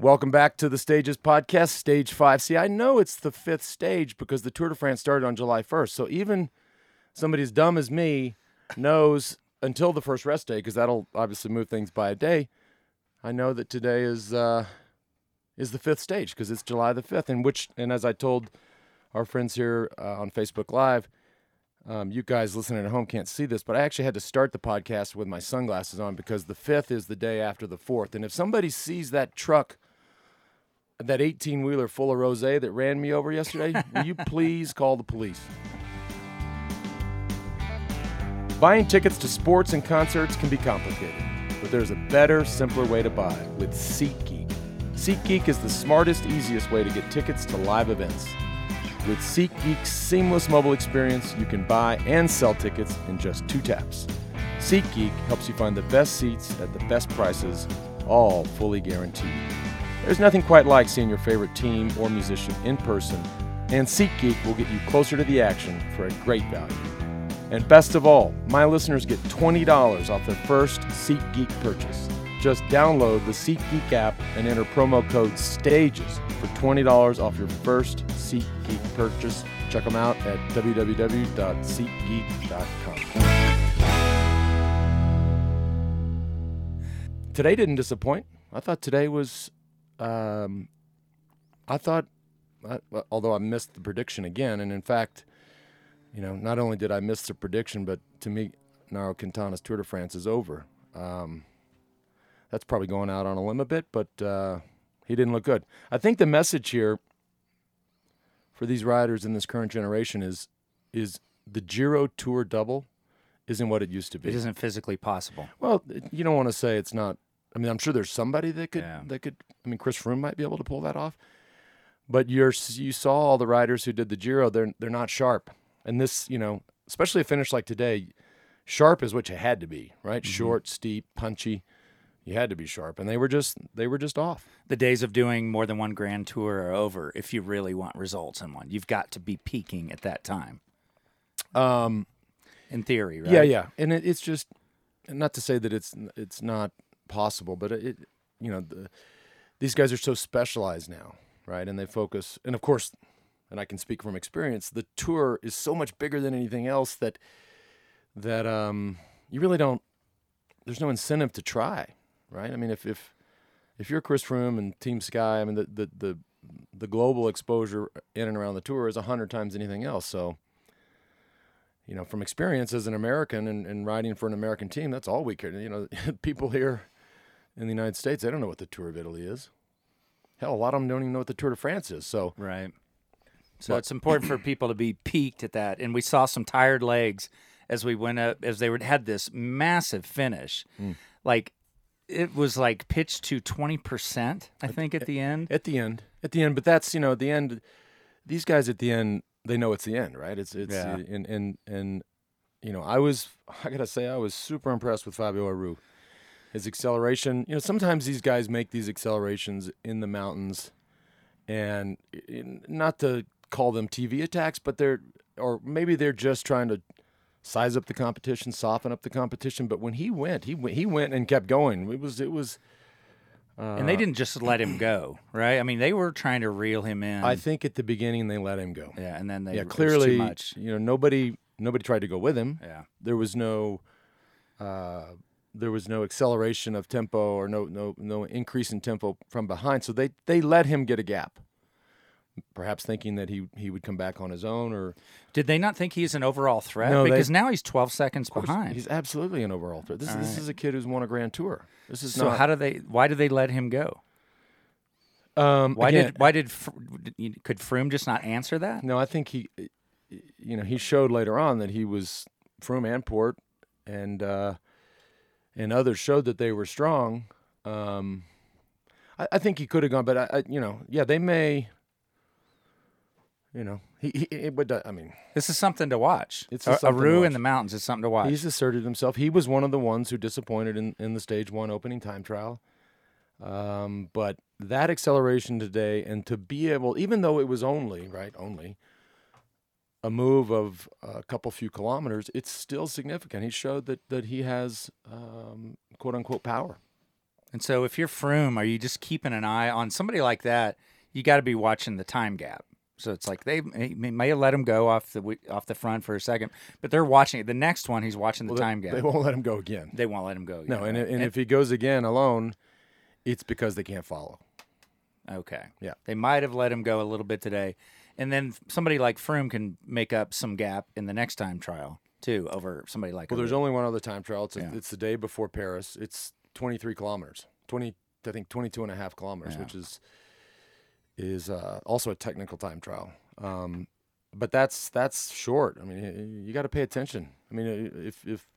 Welcome back to the Stages podcast, stage five. See, I know it's the fifth stage because the Tour de France started on July 1st. So even somebody as dumb as me knows until the first rest day, because that'll obviously move things by a day. I know that today is uh, is the fifth stage because it's July the 5th, and which, and as I told our friends here uh, on Facebook Live, um, you guys listening at home can't see this, but I actually had to start the podcast with my sunglasses on because the fifth is the day after the fourth. And if somebody sees that truck, that 18 wheeler full of rose that ran me over yesterday, will you please call the police? Buying tickets to sports and concerts can be complicated, but there's a better, simpler way to buy with SeatGeek. SeatGeek is the smartest, easiest way to get tickets to live events. With SeatGeek's seamless mobile experience, you can buy and sell tickets in just two taps. SeatGeek helps you find the best seats at the best prices, all fully guaranteed. There's nothing quite like seeing your favorite team or musician in person, and SeatGeek will get you closer to the action for a great value. And best of all, my listeners get $20 off their first SeatGeek purchase. Just download the SeatGeek app and enter promo code STAGES for $20 off your first SeatGeek purchase. Check them out at www.seatgeek.com. Today didn't disappoint. I thought today was, um, I thought, uh, although I missed the prediction again, and in fact, you know, not only did I miss the prediction, but to me, Nairo Quintana's Tour de France is over. Um, that's probably going out on a limb a bit, but uh, he didn't look good. I think the message here for these riders in this current generation is is the Giro Tour double isn't what it used to be. It isn't physically possible. Well, you don't want to say it's not. I mean, I'm sure there's somebody that could Yeah. that could. I mean, Chris Froome might be able to pull that off. But you're you saw all the riders who did the Giro. They're they're not sharp, and this you know, especially a finish like today, sharp is what you had to be, right? Mm-hmm. Short, steep, punchy. You had to be sharp, and they were just they were just off. The days of doing more than one grand tour are over if you really want results in one. You've got to be peaking at that time. Um, In theory, right? Yeah, yeah, and it, it's just not to say that it's it's not possible, but it, you know, the, these guys are so specialized now, right? And they focus, and of course, and I can speak from experience, the tour is so much bigger than anything else that that um you really don't. There's no incentive to try, right? I mean, if if if you're Chris Froome and Team Sky, I mean, the the the, the global exposure in and around the tour is hundred times anything else. So you know, from experience as an American and, and riding for an American team, that's all we care. You know, people here in the United States, they don't know what the Tour of Italy is. Hell, a lot of them don't even know what the Tour de France is. So, Right. So But- it's important for people to be peaked at that. And we saw some tired legs as we went up, as they were, had this massive finish. Mm. Like, it was like pitched to 20%, I think, at the end. at the end, at the end, but that's you know, at the end, these guys at the end, they know it's the end, right? It's it's Yeah. and and and you know, I was I gotta say, I was super impressed with Fabio Aru. His acceleration, you know, sometimes these guys make these accelerations in the mountains, and not to call them TV attacks, but they're or maybe they're just trying to size up the competition, soften up the competition. But when he went, he went, he went and kept going. It was it was. Uh, and they didn't just let him go, right? I mean, they were trying to reel him in. I think at the beginning they let him go. yeah, and then they yeah, clearly, too much. you know, nobody nobody tried to go with him. Yeah. There was no, uh, there was no acceleration of tempo or no no no increase in tempo from behind. So they they let him get a gap, perhaps thinking that he he would come back on his own or Did they not think he's an overall threat? No, they- because now he's 12 seconds behind. He's absolutely an overall threat. This, All this right. is a kid who's won a Grand Tour. This is so not. how do they? Why do they let him go? um, Why again, did? Why did? Did- Could Froome just not answer that? No, I think he, you know, he showed later on that he was Froome and Porte, and uh, and others showed that they were strong. Um, I, I think he could have gone, but I, I, you know, yeah, they may. You know, he, he uh, I mean, This is something to watch. It's a, Aru in the mountains is something to watch. he's asserted himself. He was one of the ones who disappointed in, in the stage one opening time trial. Um, but that acceleration today, and to be able, even though it was only right, only a move of a couple few kilometers, it's still significant. He showed that that he has um, quote unquote power. And so if you're Froome, are you just keeping an eye on somebody like that? You got to be watching the time gap. So it's like they may, have let him go off the off the front for a second, but they're watching it. The next one, he's watching the Well, time gap. They won't let him go again. They won't let him go. No, yeah. and, and if he goes again alone, it's because they can't follow. Okay. Yeah. They might have let him go a little bit today. And then somebody like Froome can make up some gap in the next time trial too over somebody like Well, there's only one other time trial. It's, a, Yeah. it's the day before Paris. It's 23 kilometers, 20, I think 22 and a half kilometers, Yeah. which is is uh, also a technical time trial. Um, but that's that's short. I mean, you got to pay attention. I mean, if if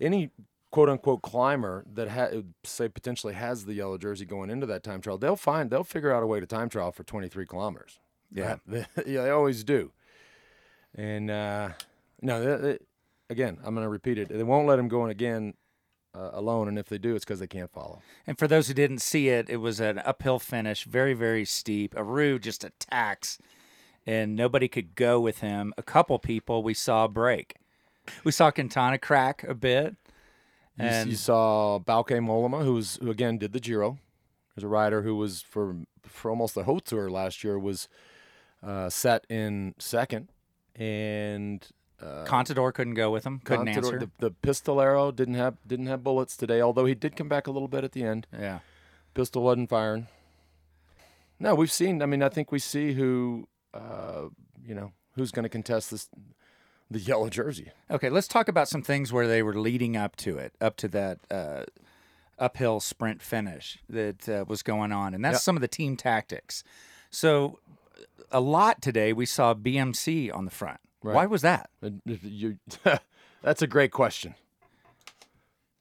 any quote unquote climber that ha- say potentially has the yellow jersey going into that time trial, they'll find they'll figure out a way to time trial for 23 kilometers. Yeah. They, yeah, they always do. And uh, no, they, they- again, I'm going to repeat it. They won't let him go in again uh, alone, and if they do, it's because they can't follow. And for those who didn't see it, it was an uphill finish, very, very steep. Aru just attacks, and nobody could go with him. A couple people we saw break. We saw Quintana crack a bit. You, And you saw Bauke Mollema, who's who again did the Giro. There's a rider who was for for almost the whole tour last year was uh, set in second, and uh, Contador couldn't go with him, couldn't Contador- answer. The, the Pistolero didn't have didn't have bullets today, although he did come back a little bit at the end. yeah. Pistol wasn't firing. No, we've seen. I mean, I think we see who, uh, you know, who's going to contest this, the yellow jersey. Okay, let's talk about some things where they were leading up to it, up to that uh, uphill sprint finish that uh, was going on, and that's Yeah. some of the team tactics. So, a lot today we saw BMC on the front. Right. Why was that? You, that's a great question.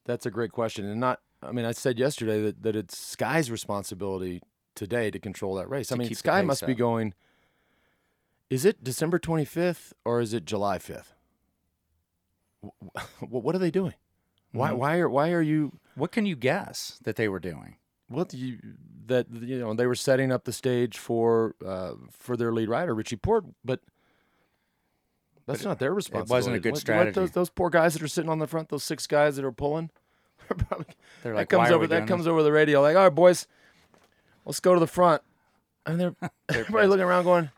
That's a great question, and not. I mean, I said yesterday that, that it's Sky's responsibility today to control that race. I mean, Sky must be going. Is it December twenty fifth or is it July fifth? What are they doing? Why? Mhm. Why are? Why are you? What can you guess that they were doing? What do you that you know they were setting up the stage for uh, for their lead rider Richie Porte, but that's not their responsibility. It wasn't a good let strategy. those, those poor guys that are sitting on the front, those six guys that are pulling, probably- They're that like, comes over that comes over the radio like, all right, boys, let's go to the front, and they're everybody pissed. looking around going,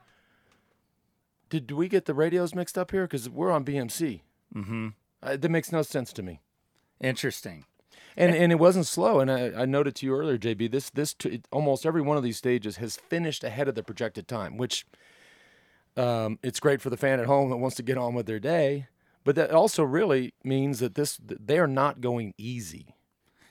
did, do we get the radios mixed up here? Because we're on BMC. Mm-hmm. Uh, that makes no sense to me. Interesting. And and it wasn't slow. And I, I noted to you earlier, JB, this this t- almost every one of these stages has finished ahead of the projected time, which um, it's great for the fan at home that wants to get on with their day. But that also really means that this they are not going easy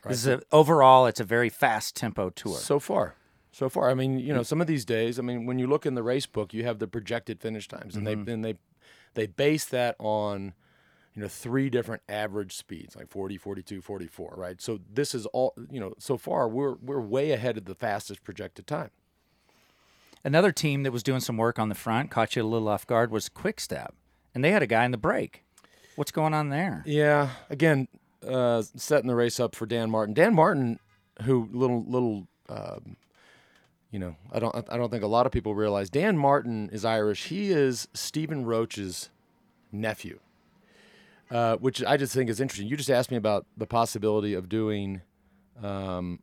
Right? This is a, overall, it's a very fast tempo tour. so far. So far, I mean, you know, some of these days, I mean, when you look in the race book, you have the projected finish times, and they then they they base that on you know three different average speeds like 40 42 44 right? So this is all you know so far we're we're way ahead of the fastest projected time. Another team that was doing some work on the front, caught you a little off guard, was Quickstep, and they had a guy in the break. What's going on there? yeah again uh setting the race up for dan martin. Dan martin who little little um you know i don't i don't think a lot of people realize dan martin is irish. He is stephen roche's nephew uh, which I just think is interesting. You just asked me about the possibility of doing um,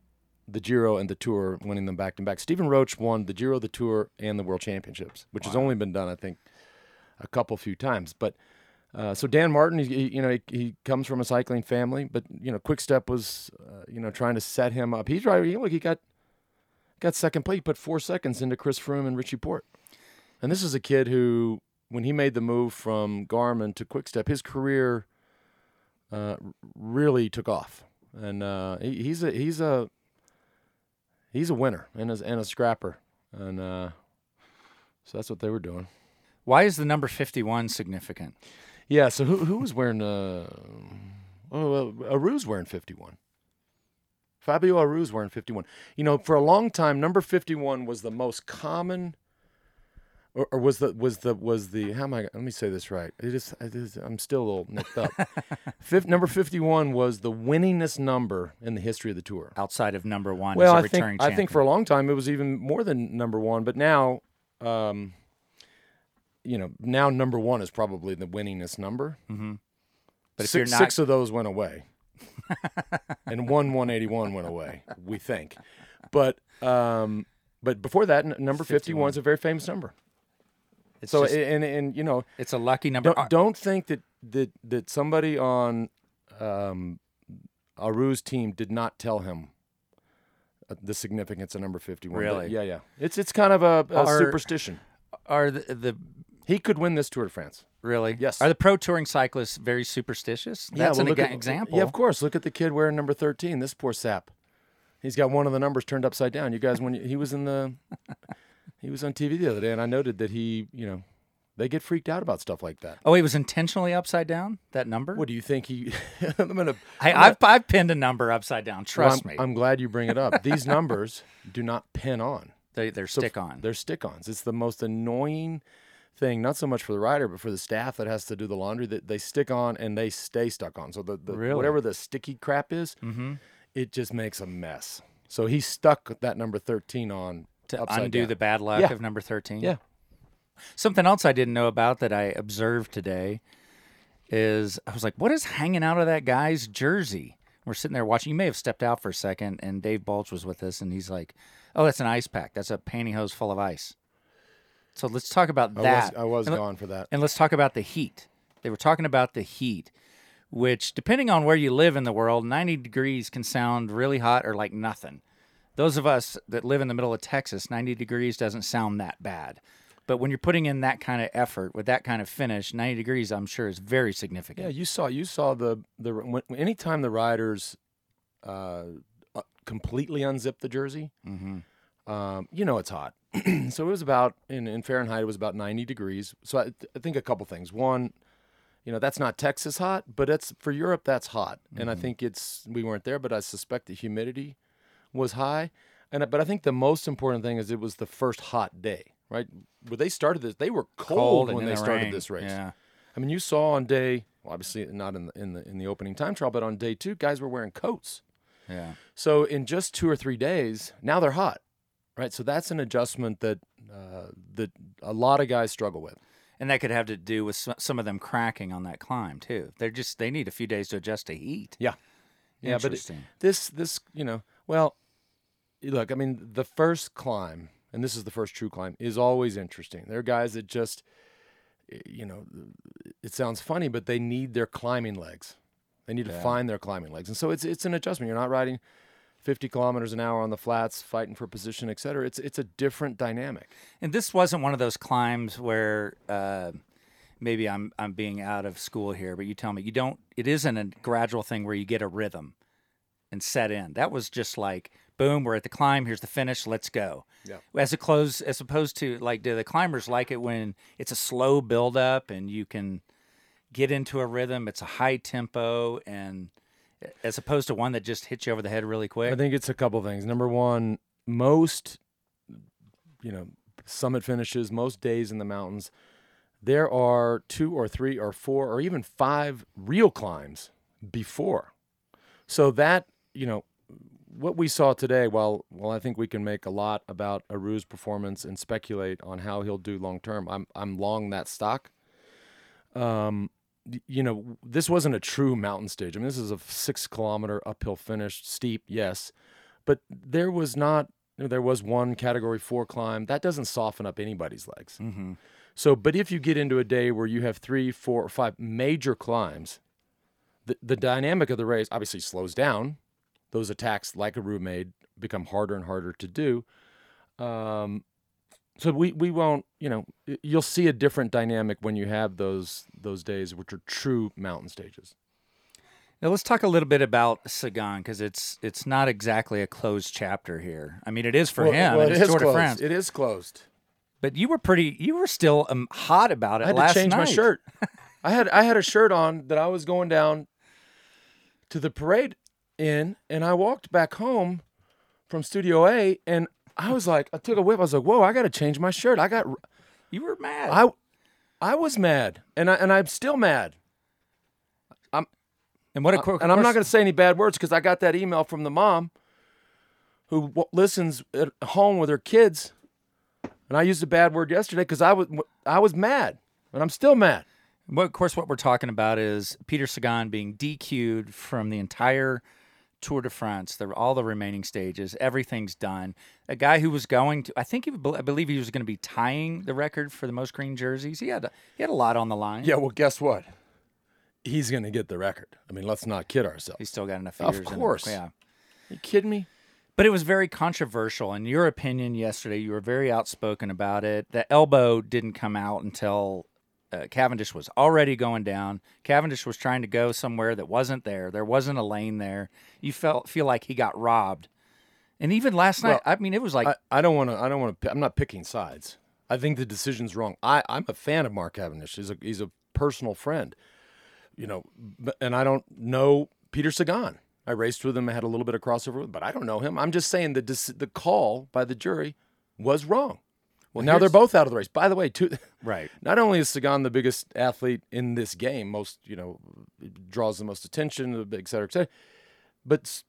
the Giro and the Tour, winning them back to back. Stephen Roche won the Giro, the Tour, and the World Championships, which has only been done, I think, a couple few times. But uh, so Dan Martin, he, he- you know, he, he comes from a cycling family, but you know, Quick Step was, uh, you know, trying to set him up. He's right. He, look, he got got second place. He put four seconds into Chris Froome and Richie Porte. And this is a kid who, when he made the move from Garmin to Quickstep, his career uh, really took off, and uh, he, he's a he's a he's a winner and a, and a scrapper, and uh, so that's what they were doing. Why is the number 51 significant? Yeah. So who who was wearing? Uh, oh, Aru's wearing fifty one. Fabio Aru's wearing fifty one. You know, for a long time, number fifty one was the most common. Or, or was the was the was the how am I? Let me say this right. It is, it is I'm still a little nicked up. Fif, number fifty one was the winningest number in the history of the tour. Outside of number one, Well, as a I think returning I think for a long time it was even more than number one, but now, um, you know, now number one is probably the winningest number. But if six, you're not, six of those went away. and one 181 went away. We think, but um, but before that, n- number 51 is a very famous number. It's So just- and and you know it's a lucky number. don't don't think that that that somebody on um, Aru's team did not tell him uh, the significance of number 51. But Really? Yeah, yeah. It's it's kind of a, a Are- superstition. Are the, the He could win this Tour de France. really? Yes. Are the pro touring cyclists very superstitious? That's well, an at- example. Yeah, of course. Look at the kid wearing number 13. This poor sap. He's got one of the numbers turned upside down. You guys, when you, he was in the, he was on TV the other day, and I noted that he, you know, they get freaked out about stuff like that. Oh, he was intentionally upside down. That number. What do you think he? I'm gonna. Hey, I'm I've, I've pinned a number upside down. Well, Trust I'm, me. I'm glad you bring it up. These numbers do not pin on. they, they're So stick on. They're stick-ons. It's the most annoying thing, not so much for the rider, but for the staff that has to do the laundry. That they stick on and they stay stuck on. So the, the Really? whatever the sticky crap is, mm-hmm. it just makes a mess. So he stuck that number 13 on To undo down. the bad luck Yeah. of number 13. Yeah. Something else I didn't know about that I observed today is I was like, what is hanging out of that guy's jersey? We're sitting there watching. You may have stepped out for a second, and Dave Bulge was with us, and he's like, oh, that's an ice pack. That's a pantyhose full of ice. So let's talk about I that. was, I was And let- gone for that. and let's talk about the heat. They were talking about the heat, which, depending on where you live in the world, 90 degrees can sound really hot or like nothing. Those of us that live in the middle of Texas, 90 degrees doesn't sound that bad. But when you're putting in that kind of effort with that kind of finish, 90 degrees, I'm sure, is very significant. Yeah, you saw you saw the the when, anytime the riders uh, uh, completely unzip the jersey, hmm um, you know it's hot. so it was about in, in Fahrenheit it was about 90 degrees. So I, I think a couple things. One, you know that's not Texas hot, but it's for Europe that's hot. And I think it's we weren't there, but I suspect the humidity was high. And but I think the most important thing is it was the first hot day, right? Where they started this, they were cold, and when they the started rain. this race. Yeah. I mean, you saw on day, well, obviously not in the in the in the opening time trial, but on day two, guys were wearing coats. Yeah. So in just two or three days, now they're hot, right? So that's an adjustment that uh, that a lot of guys struggle with. And that could have to do with some, some of them cracking on that climb, too. They're just, they need a few days to adjust to heat. Yeah, yeah, but it- this this you know, well, look, I mean, the first climb, and this is the first true climb, is always interesting. There are guys that just, you know, it sounds funny, but they need their climbing legs. They need to find their climbing legs, and so it's it's an adjustment. You're not riding 50 kilometers an hour on the flats, fighting for position, et cetera. It's it's a different dynamic. And this wasn't one of those climbs where uh, maybe I'm I'm being out of school here, but you tell me you don't. It isn't a gradual thing where you get a rhythm and set in. That was just like boom, we're at the climb. Here's the finish. Let's go. Yeah. As a close, as opposed to like, do the climbers like it when it's a slow build up and you can get into a rhythm? It's a high tempo and eh, as opposed to one that just hits you over the head really quick. I think it's a couple things. Number one, most, you know, summit finishes, most days in the mountains, there are two or three or four or even five real climbs before. So that, you know, what we saw today, while while I think we can make a lot about Aru's performance and speculate on how he'll do long term, I'm I'm long that stock. Um, you know, this wasn't a true mountain stage. I mean, this is a six kilometer uphill finish, steep, yes, but there was not. There was one category four climb that doesn't soften up anybody's legs. mm-hmm. So, but if you get into a day where you have three, four, or five major climbs, the, the dynamic of the race obviously slows down. Those attacks, like a roommate, become harder and harder to do. Um, so we, we won't, you know, you'll see a different dynamic when you have those those days, which are true mountain stages. Now let's talk a little bit about Sagan because it's it's not exactly a closed chapter here. I mean, it is for Well, him. well, it it's is Tour de closed. France. It is closed. But you were pretty. You were still um, hot about it I had last to change my night. shirt. I had I had a shirt on that I was going down to the parade in, and I walked back home from Studio A, and I was like, I took a whip. I was like, whoa, I got to change my shirt. I got, You were mad. I, I was mad, and I and I'm still mad. and what a quick. and I'm not going to say any bad words because I got that email from the mom who w- listens at home with her kids, and I used a bad word yesterday because I was I was mad, and I'm still mad. Well, of course, what we're talking about is Peter Sagan being DQ'd from the entire Tour de France, the, all the remaining stages. Everything's done. A guy who was going to, I think, he, I believe he was going to be tying the record for the most green jerseys. He had, a, he had a lot on the line. Yeah, well, guess what? He's going to get the record. I mean, let's not kid ourselves. He's still got enough Of years. him. course. yeah. you kidding me? But it was very controversial. In your opinion, yesterday, you were very outspoken about it. The elbow didn't come out until uh, Cavendish was already going down. Cavendish was trying to go somewhere that wasn't there. There wasn't a lane there. You felt feel like he got robbed. And even last night, I mean, it was like I, I don't want to. I don't want to. I'm not picking sides. I think the decision's wrong. I, I'm a fan of Mark Cavendish. He's a he's a personal friend, you know. And I don't know Peter Sagan. I raced with him. I had a little bit of crossover with him, but I don't know him. I'm just saying the the call by the jury was wrong. Well, now they're both out of the race. By the way, too. right. Not only is Sagan the biggest athlete in this game, most you know, draws the most attention, et cetera, et cetera, but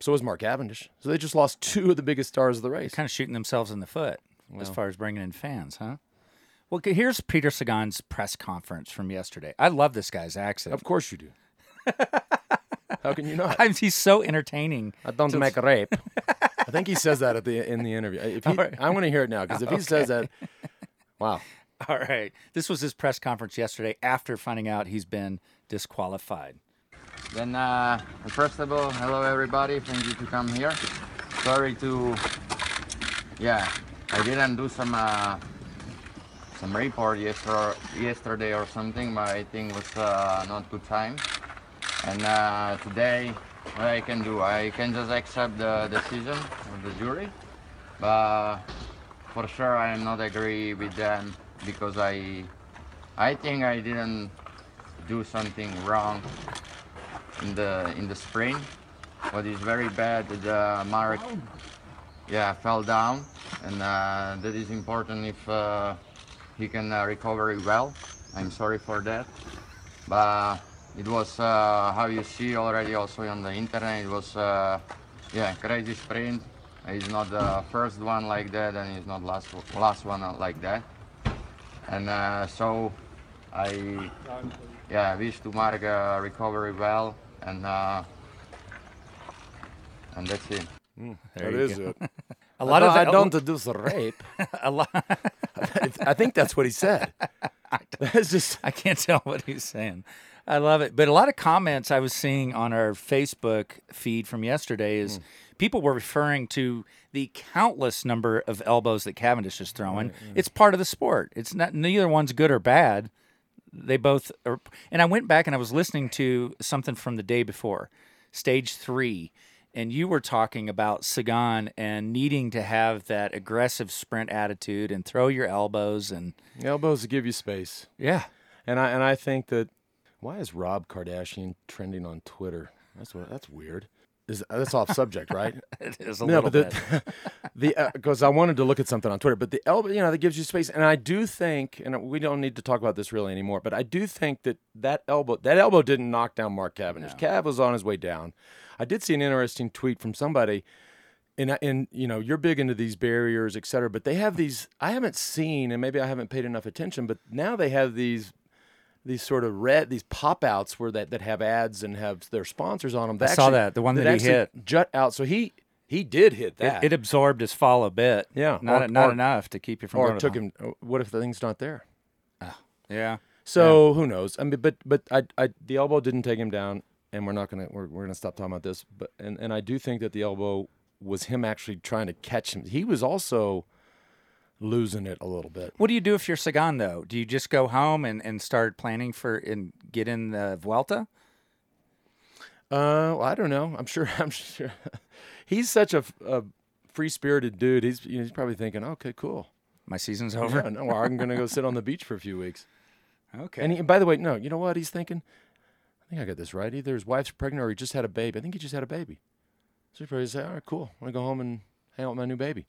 so is Mark Cavendish. So they just lost two of the biggest stars of the race. Kind of shooting themselves in the foot as far as bringing in fans, huh? Well, here's Peter Sagan's press conference from yesterday. I love this guy's accent. Of course you do. How can you not? I- He's so entertaining. I don't make a rape. I think he says that at the in the interview. If he, right. I want to hear it now because if he says that, wow. All right. This was his press conference yesterday after finding out he's been disqualified. Then, uh, first of all, hello everybody. Thank you to come here. Sorry to, yeah, I didn't do some uh, some report yesterday, yesterday or something, but I think was uh, not good time. And uh, today, what I can do, I can just accept the decision of the jury, but for sure I am not agree with them because I, I think I didn't do something wrong in the in the spring. What is very bad uh, Mark, yeah, fell down, and uh, that is important if uh, he can uh, recover well. I'm sorry for that, but it was uh, how you see already also on the internet. It was uh, yeah crazy sprint. it's not the first one like that, and it's not last last one like that. And uh, so I yeah, wish to Mark uh, recovery well, and uh, and that's it. That is it. A lot I of the, I don't deduce a rape. a lot. I think that's what he said. That's just I can't tell what he's saying. I love it. But a lot of comments I was seeing on our Facebook feed from yesterday is hmm. people were referring to the countless number of elbows that Cavendish is throwing. It's part of the sport. It's not neither one's good or bad. They both are and I went back and I was listening to something from the day before, stage 3, and you were talking about Sagan and needing to have that aggressive sprint attitude and throw your elbows and elbows to give you space. yeah. And I and I think that why is Rob Kardashian trending on Twitter? That's what that's weird. Is that's off subject, right? It is a No, little but bit. the uh, the because I wanted to look at something on Twitter, but the elbow, you know, that gives you space, and I do think, and we don't need to talk about this really anymore, but I do think that that elbow, that elbow didn't knock down Mark Cavendish. Cav was on his way down. I did see an interesting tweet from somebody, and I- and you know, you're big into these barriers, et cetera, but they have these. I haven't seen, and maybe I haven't paid enough attention, but now they have these. These sort of red, these pop outs where that, that have ads and have their sponsors on them. They I saw that, the one that he hit. jut out. So he he did hit that. It, it absorbed his fall a bit. Yeah, Not or- not or- enough to keep you from or took him. uh, What if the thing's not there? Yeah. So who knows? I mean, but but I, I the elbow didn't take him down, and we're not gonna we're, we're gonna stop talking about this. But and and I do think that the elbow was him actually trying to catch him. He was also losing it a little bit. What do you do if you're Sagan though? Do you just go home and, and start planning for and get in the Vuelta? Uh, well, I don't know. I'm sure. I'm sure. he's such a, a free spirited dude. He's you know, he's probably thinking, okay, cool. My season's over. Yeah, no, I'm gonna go sit on the beach for a few weeks. Okay. And, he, and by the way, no, you know what he's thinking? I think I got this right. Either his wife's pregnant or he just had a baby. I think he just had a baby. So he probably say, all right, cool. I'm going to go home and hang out with my new baby.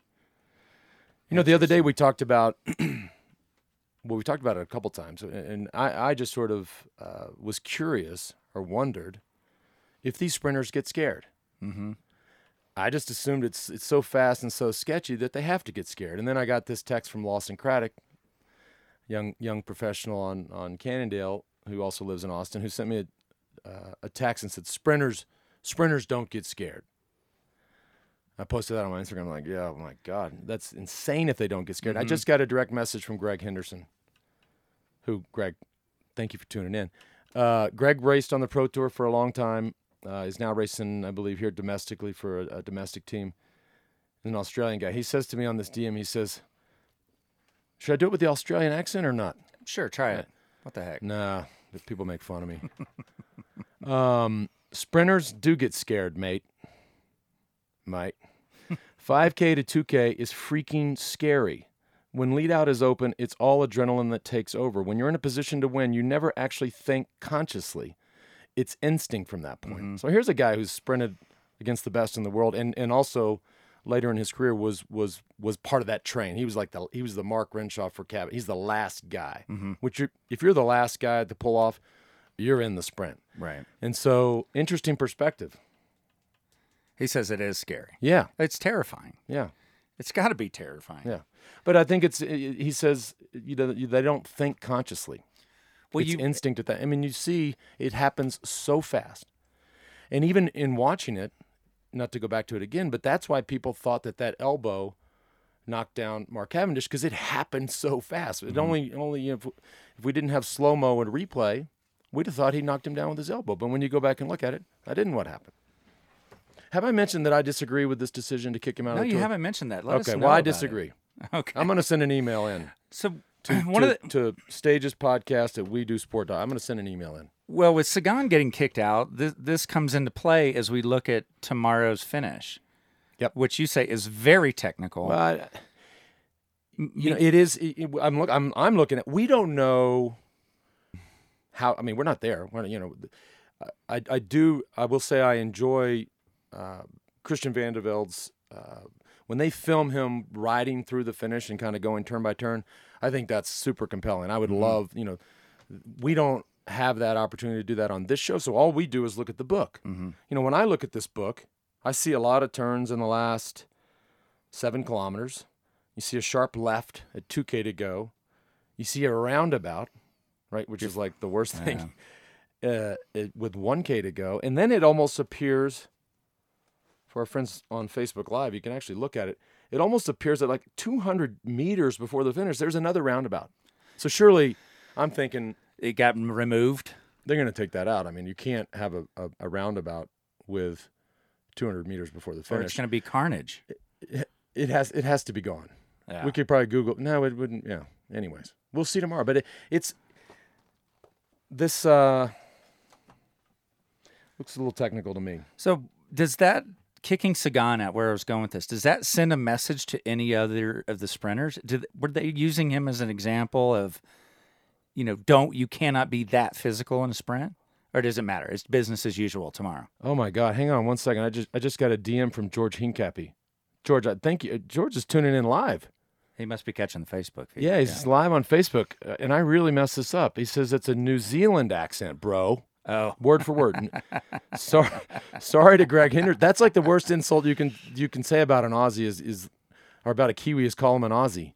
You know, the other day we talked about, well, we talked about it a couple times, and- I, I just sort of uh, was curious or wondered if these sprinters get scared. mm-hmm. I just assumed it's it's so fast and so sketchy that they have to get scared. And then I got this text from Lawson Craddock, young young professional on on Cannondale, who also lives in Austin, who sent me a, uh, a text and said, "Sprinters, sprinters don't get scared." I posted that on my Instagram. I'm like, yeah, oh my god, that's insane if they don't get scared. I just got a direct message from Greg Henderson, who Greg, thank you for tuning in. Uh, Greg raced on the Pro Tour for a long time. Uh, he's now racing, I believe, here domestically for a, a domestic team. He's an Australian guy. He says to me on this DM, he says, "Should I do it with the Australian accent or not?" Sure, try it. What the heck? Nah, people make fun of me. um, sprinters do get scared, mate. Mate. 5K to 2K is freaking scary. When lead out is open, it's all adrenaline that takes over. When you're in a position to win, you never actually think consciously. It's instinct from that point. Mm-hmm. So here's a guy who's sprinted against the best in the world and, and also later in his career was was was part of that train. He was like the he was the Mark Renshaw for cabin. He's the last guy. Mm-hmm. Which you're, if you're the last guy to pull off, you're in the sprint. Right. And so interesting perspective. He says it is scary. Yeah. It's terrifying. Yeah. It's got to be terrifying. Yeah. But I think it's he says you know they don't think consciously. Well, it's you instinct at that. I mean, you see it happens so fast. And even in watching it, not to go back to it again, but that's why people thought that that elbow knocked down Mark Cavendish because it happened so fast. It mm-hmm. only only if, if we didn't have slow mo and replay, we'd have thought he knocked him down with his elbow. But when you go back and look at it, that didn't what happened. Have I mentioned that I disagree with this decision to kick him out no, of the you tour? haven't mentioned that. Let us okay, know well I about it. disagree. Okay. I'm going to send an email in so to, one to, of the to Stages Podcast at We Do Sport. I'm going to send an email in. well with Sagan getting kicked out, this this comes into play as we look at tomorrow's finish. Yep. Which you say is very technical. Well, I, you know, it is. it- I'm look. I'm. I'm looking at. We don't know how. I mean, we're not there. We're, you know, I. I do. I will say I enjoy uh, Christian Vande Velde's uh, when they film him riding through the finish and kind of going turn by turn. I think that's super compelling. I would love. You know, we don't have that opportunity to do that on this show. So all we do is look at the book. You know, when I look at this book, I see a lot of turns in the last seven kilometers. You see a sharp left at 2K to go. You see a roundabout, right, which is like the worst thing, uh, it, with 1K to go. And then it almost appears, for our friends on Facebook Live, you can actually look at it. It almost appears at like 200 meters before the finish, there's another roundabout. So surely, I'm thinking it got removed. they're going to take that out. I mean, you can't have a, a, a roundabout with 200 meters before the finish. Or it's going to be carnage. It has it has to be gone. Yeah. We could probably Google. No, it wouldn't. Yeah. Anyways, we'll see tomorrow. But it, it's this uh, looks a little technical to me. So does that kicking Sagan out where I was going with this? Does that send a message to any other of the sprinters? Did were they using him as an example of, you know, don't you cannot be that physical in a sprint, or does it matter? It's business as usual tomorrow. Oh my God! Hang on one second. I just I just got a DM from George Hincapie. George, I thank you. George is tuning in live. He must be catching the Facebook feed. Yeah, he's live on Facebook, uh, and I really messed this up. He says it's a New Zealand accent, bro. Oh, word for word. sorry, sorry to Greg Hinder. That's like the worst insult you can you can say about an Aussie is is or about a Kiwi is call him an Aussie.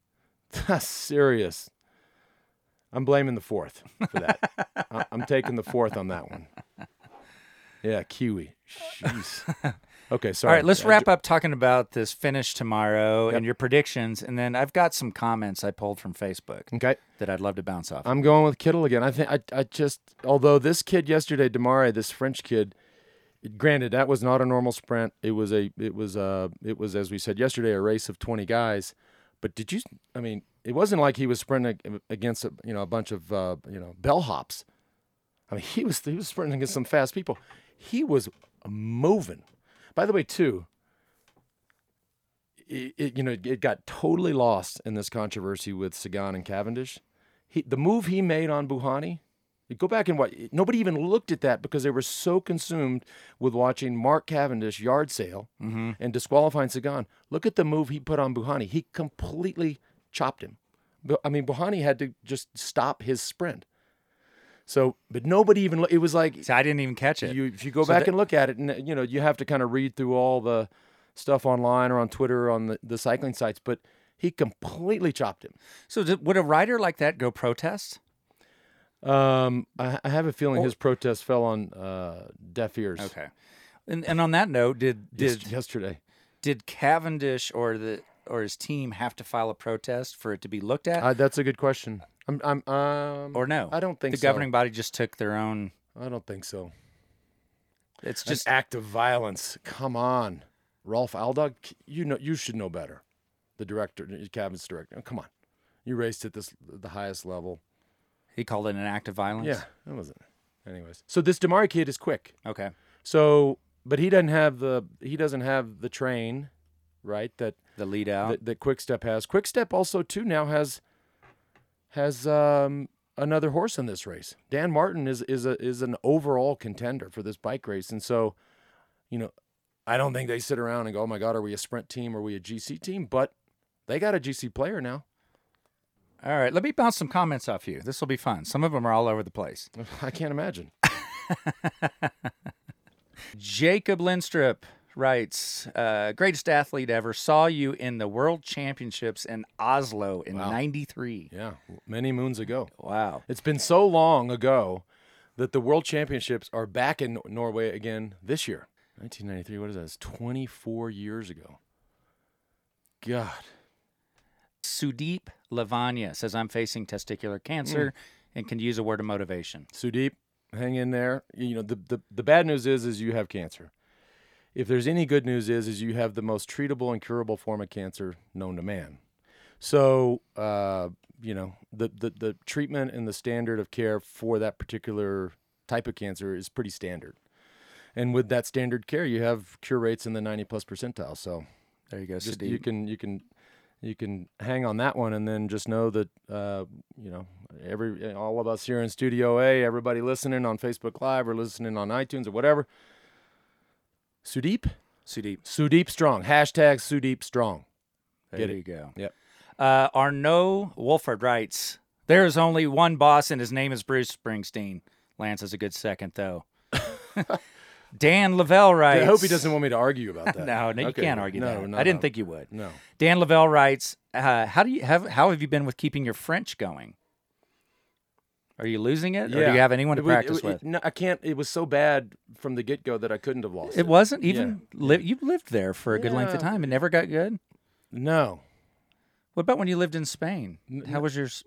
That's serious. I'm blaming the fourth for that. I- I'm taking the fourth on that one. Yeah, Kiwi. Jeez. Okay, sorry. all right. Let's wrap up talking about this finish tomorrow and your predictions, and then I've got some comments I pulled from Facebook Okay. that I'd love to bounce off. I'm going with Kittel again. I think I, I just although this kid yesterday, Demare, this French kid, granted that was not a normal sprint. It was a it was uh it was as we said yesterday a race of 20 guys. But did you I mean, it wasn't like he was sprinting against a, you know a bunch of uh, you know bellhops. I mean, he was he was sprinting against some fast people. He was moving. By the way, too, it, it, you know, it got totally lost in this controversy with Sagan and Cavendish. He, the move he made on Bouhanni, you go back and watch. Nobody even looked at that because they were so consumed with watching Mark Cavendish yard sale mm-hmm. and disqualifying Sagan. Look at the move he put on Bouhanni. He completely chopped him. I mean, Bouhanni had to just stop his sprint. So, but nobody even. lo- It was like See, I didn't even catch it. you if you go So back that- and look at it, and you know you have to kind of read through all the stuff online or on Twitter or on the, the cycling sites, but he completely chopped him. so, did, would a rider like that go protest? Um, I, I have a feeling his protest fell on uh, deaf ears. Okay. And, and on that note, did Yes- did yesterday. did Cavendish or the or his team have to file a protest for it to be looked at, Uh, that's a good question. I'm, I'm, um, or no? I don't think the so. governing body just took their own. I don't think so. It's Just an act of violence. Come on, Rolf Aldag. You know, you should know better. The director, cabinet's director. Come on, you raced at this the highest level. he called it an act of violence. Yeah, that wasn't. Anyways, so this Demare kid is quick. Okay. So, but he doesn't have the he doesn't have the train, right? That The lead out. that, that Quickstep has. Quickstep also too now has has um, another horse in this race. Dan Martin is is a is an overall contender for this bike race, and so you know I don't think they sit around and go, "Oh my God, are we a sprint team? Are we a GC team?" But they got a GC player now. All right. Let me bounce some comments off you. This will be fun. Some of them are all over the place. I can't imagine. Jacob Lindstrup writes, uh, greatest athlete ever. Saw you in the World Championships in Oslo in Wow. '93. Yeah, many moons ago. Wow. It's been so long ago that the World Championships are back in Norway again this year. 1993. What is that? It's 24 years ago. God. Sudeep Lavanya says, I'm facing testicular cancer Hmm. and can use a word of motivation. Sudeep, hang in there. You know, the, the, the bad news is is you have cancer. If there's any good news is is you have the most treatable and curable form of cancer known to man. So, uh, you know, the, the the treatment and the standard of care for that particular type of cancer is pretty standard. And with that standard care, you have cure rates in the 90 plus percentile. So, There you go, just you can you can you can hang on that one and then just know that uh, you know every all of us here in studio a everybody listening on facebook live or listening on itunes or whatever sudeep Sudeep. sudeep strong hashtag sudeep strong There Get it. you go. Yep. Uh, Arnaud Wolford writes, There is only one boss, and his name is Bruce Springsteen. Lance is a good second, though. Dan Lavelle writes, i hope he doesn't want me to argue about that No, no, you Okay, can't argue no, that. no, I didn't no, think you would. no Dan Lavelle writes, uh, "How do you have? How have you been with keeping your French going? Are you losing it, or do you have anyone to It wa- practice it, with? no, i can't it was so bad from the get-go that i couldn't have lost it, It wasn't even. Li- you lived there for a good length of Yeah. time and never got good. no What about when you lived in Spain? How was your s-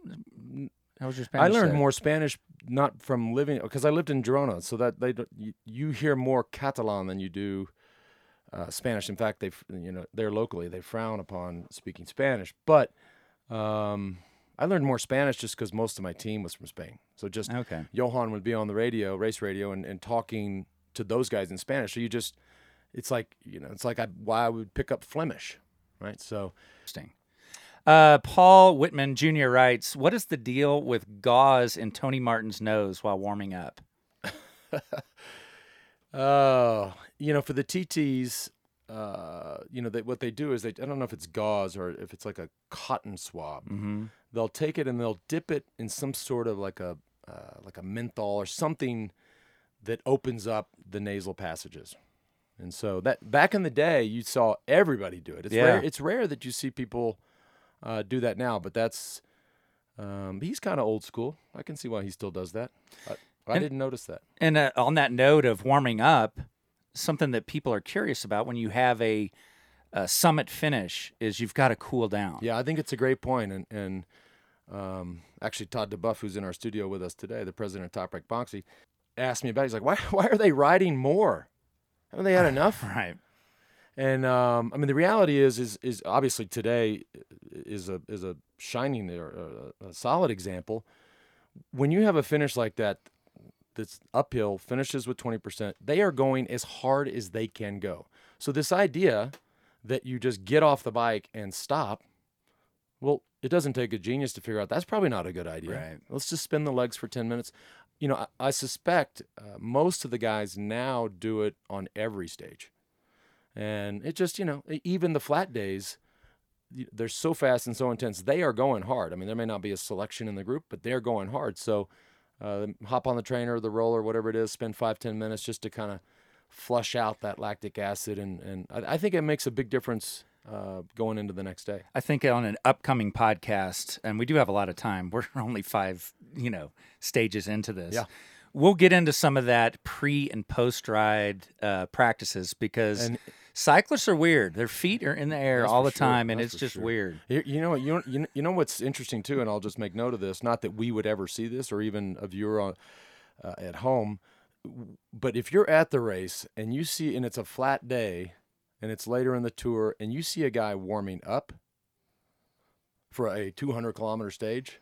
How was your Spanish? I learned there? more Spanish not from living because I lived in Girona, so that they don't, you, you hear more Catalan than you do uh, Spanish. In fact, they f- you know there locally they frown upon speaking Spanish, but um, I learned more Spanish just because most of my team was from Spain. So just Okay. Johan would be on the radio, race radio, and, and talking to those guys in Spanish. So you just it's like you know it's like I why I would pick up Flemish, right? So Interesting. Uh, Paul Whitman Jr. writes, "What is the deal with gauze in Tony Martin's nose while warming up?" Oh, you know, for the TTs, uh, you know, they, what they do is they, I don't know if it's gauze or if it's like a cotton swab. Mm-hmm. They'll take it and they'll dip it in some sort of like a, uh, like a menthol or something that opens up the nasal passages. And so that back in the day, you saw everybody do it. It's Yeah. rare. It's rare that you see people uh, do that now, but that's um, he's kind of old school. I can see why he still does that. I, I And- didn't notice that. And uh, on that note of warming up, something that people are curious about when you have a, a summit finish is you've got to cool down. Yeah, I think it's a great point, and and um, actually Todd duBoef, who's in our studio with us today, the president of Top Rank Boxing, asked me about. it. He's like, "Why why are they riding more? Haven't they had enough?" Right. And um, I mean, the reality is is is obviously today is a is a shining or a, a solid example. When you have a finish like that, that's uphill, finishes with twenty percent, they are going as hard as they can go. So this idea that you just get off the bike and stop, well, it doesn't take a genius to figure out that's probably not a good idea. Right. Let's just spin the legs for ten minutes. You know, I, I suspect uh, most of the guys now do it on every stage. And it just, you know, even the flat days, they're so fast and so intense. They are going hard. I mean, there may not be a selection in the group, but they're going hard. So uh, hop on the trainer, the roller, whatever it is, spend five, ten minutes just to kind of flush out that lactic acid. And, and I, I think it makes a big difference uh, going into the next day. I think on an upcoming podcast, and we do have a lot of time. We're only five you know, stages into this. Yeah. We'll get into some of that pre and post ride uh, practices because And- cyclists are weird. Their feet are in the air all the sure. time, and That's it's just sure. weird. You, you know? You know, you know, you know what's interesting too, and I'll just make note of this. Not that we would ever see this, or even a viewer on uh, at home, but if you're at the race and you see, and it's a flat day, and it's later in the tour, and you see a guy warming up for a 200 kilometer stage,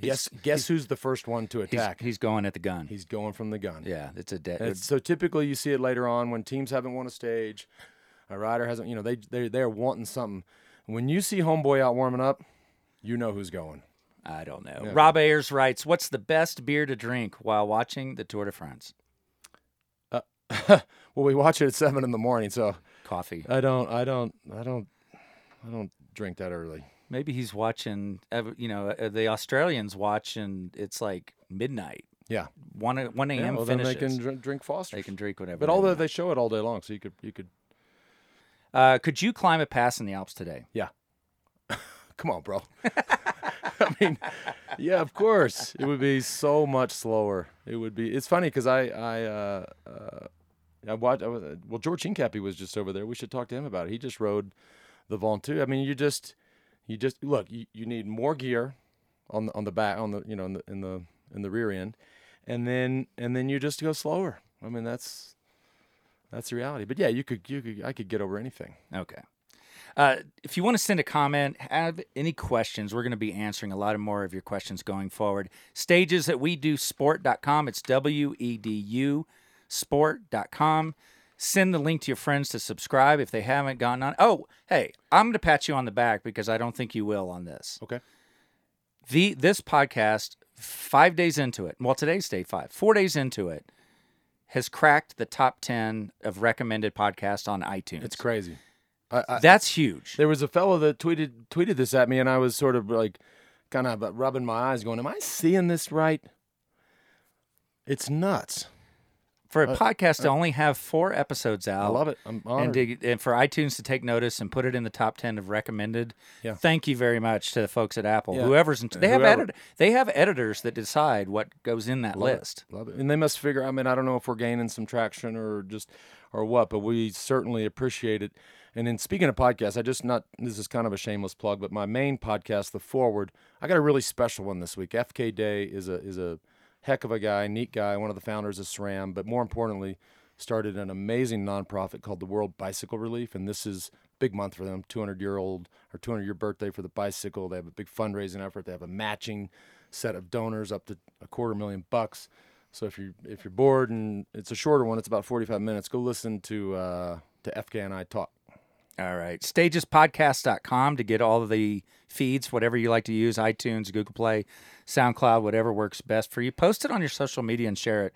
guess guess who's the first one to attack? he's going at the gun. He's going from the gun. yeah, it's a dead. So typically you see it later on when teams haven't won a stage, a rider hasn't, you know, they they they're wanting something. When you see homeboy out warming up, you know who's going. I don't know. Yeah. Rob Ayers writes, "What's the best beer to drink while watching the Tour de France?" Uh, well, we watch it at seven in the morning, so Coffee. I don't, I don't, I don't, I don't drink that early. Maybe he's watching. uh, You know, uh, the Australians watch, and it's like midnight. Yeah, One one a.m. yeah well, then they can drink, drink Foster. They can drink whatever. but they all the, want. they show it all day long, so you could you could Uh, could you climb a pass in the Alps today? Yeah. Come on, bro. I mean, yeah, of course, it would be so much slower. It would be. It's funny because I I uh, uh, I watched. I was, well, George Hincapie was just over there. We should talk to him about it. He just rode the Ventoux. I mean, you just you just look. You, you need more gear on the on the back on the you know in the in the in the rear end, and then and then you just go slower. I mean, that's that's the reality. But yeah, you could you could I could get over anything. Okay. Uh, if you want to send a comment, have any questions, we're going to be answering a lot of more of your questions going forward. Stages at we do sport.com. It's W E D U sport.com. Send the link to your friends to subscribe if they haven't gotten on. Oh, hey, I'm going to pat you on the back because I don't think you will on this. Okay. The this podcast, five days into it, well, today's day five, four days into it, has cracked the top ten of recommended podcasts on iTunes. It's crazy. I, I, That's huge. There was a fellow that tweeted tweeted this at me, and I was sort of like, kind of rubbing my eyes, going, "Am I seeing this right?" It's nuts. For a uh, podcast to uh, only have four episodes out, I love it. I'm honored. and, to, and for iTunes to take notice and put it in the top ten of recommended. Yeah. Thank you very much to the folks at Apple. Yeah. Whoever's in, they have Whoever. edit, they have editors that decide what goes in that Love it. list. Love it. And they must figure. I mean, I don't know if we're gaining some traction or just or what, but we certainly appreciate it. And then speaking of podcasts, I just not this is kind of a shameless plug, but my main podcast, The Forward, I got a really special one this week. FK Day is a is a heck of a guy, neat guy, one of the founders of SRAM, but more importantly, started an amazing nonprofit called the World Bicycle Relief, and this is big month for them. 200 year old or 200 year birthday for the bicycle. They have a big fundraising effort. They have a matching set of donors up to a quarter million bucks. So if you if you're bored and it's a shorter one, it's about 45 minutes. Go listen to uh, to FK and I talk. All right. Stagespodcast.com to get all of the feeds, whatever you like to use iTunes, Google Play, SoundCloud, whatever works best for you. Post it on your social media and share it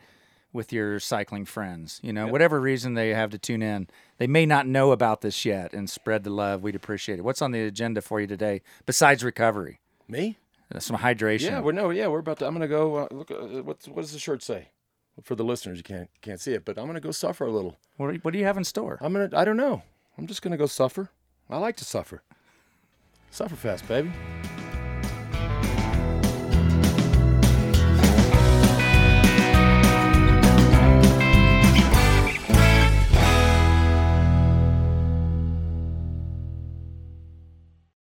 with your cycling friends. You know, whatever reason they have to tune in, they may not know about this yet and spread the love. We'd appreciate it. What's on the agenda for you today besides recovery? Me? Uh, Some hydration. Yeah, we're no, yeah, we're about to. I'm gonna go. Uh, look, uh, what's what does the shirt say? For the listeners, you can't can't see it, but I'm gonna go suffer a little. what, what do you have in store? I'm gonna. I don't know. I'm just gonna go suffer. I like to suffer. Suffer fast, baby.